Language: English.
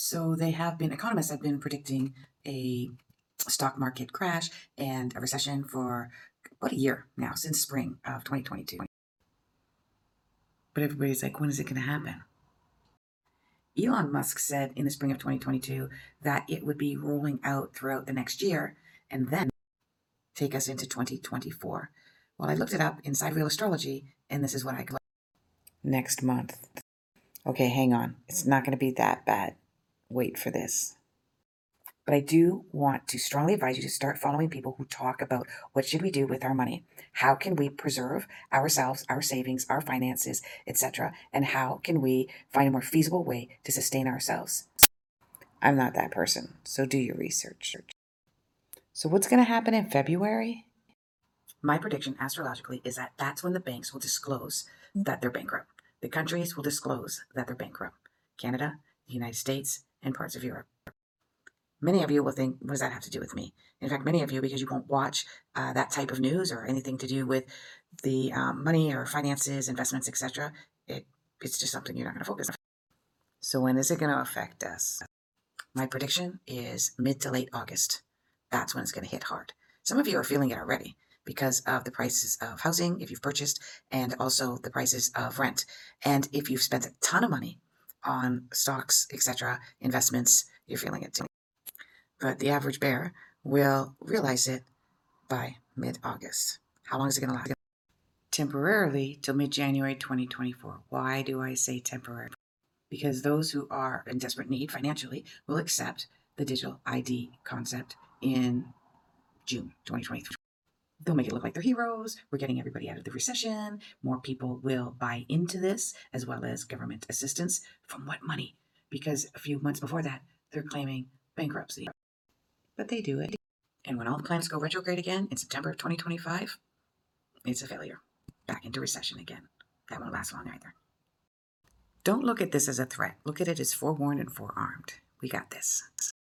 So they have been, economists have been predicting a stock market crash and a recession for about a year now, since spring of 2022. But everybody's like, when is it going to happen? Elon Musk said in the spring of 2022 that it would be rolling out throughout the next year and then take us into 2024. Well, I looked it up inside Real Astrology, and this is what I got. Next month. Okay, hang on. It's not going to be that bad. Wait for this. But I do want to strongly advise you to start following people who talk about what should we do with our money? How can we preserve ourselves, our savings, our finances, etc. And how can we find a more feasible way to sustain ourselves? I'm not that person, so do your research. So what's going to happen in February? My prediction astrologically is that that's when the banks will disclose that they're bankrupt. The countries will disclose that they're bankrupt. Canada, the United States, and parts of Europe. Many of you will think, what does that have to do with me? In fact, many of you, because you won't watch uh, that type of news or anything to do with the um, money or finances, investments, etc., it, it's just something you're not going to focus on. So when is it going to affect us? My prediction is mid to late August. That's when it's going to hit hard. Some of you are feeling it already because of the prices of housing, if you've purchased, and also the prices of rent. And if you've spent a ton of money on stocks, etc., investments, you're feeling it too. But the average bear will realize it by mid August. How long is it going to last? Temporarily till mid January 2024. Why do I say temporary? Because those who are in desperate need financially will accept the digital ID concept in June 2023. They'll make it look like they're heroes. We're getting everybody out of the recession. More people will buy into this, as well as government assistance. From what money? Because a few months before that, they're claiming bankruptcy. But they do it. And when all the planets go retrograde again in September of 2025, it's a failure. Back into recession again. That won't last long either. Don't look at this as a threat. Look at it as forewarned and forearmed. We got this.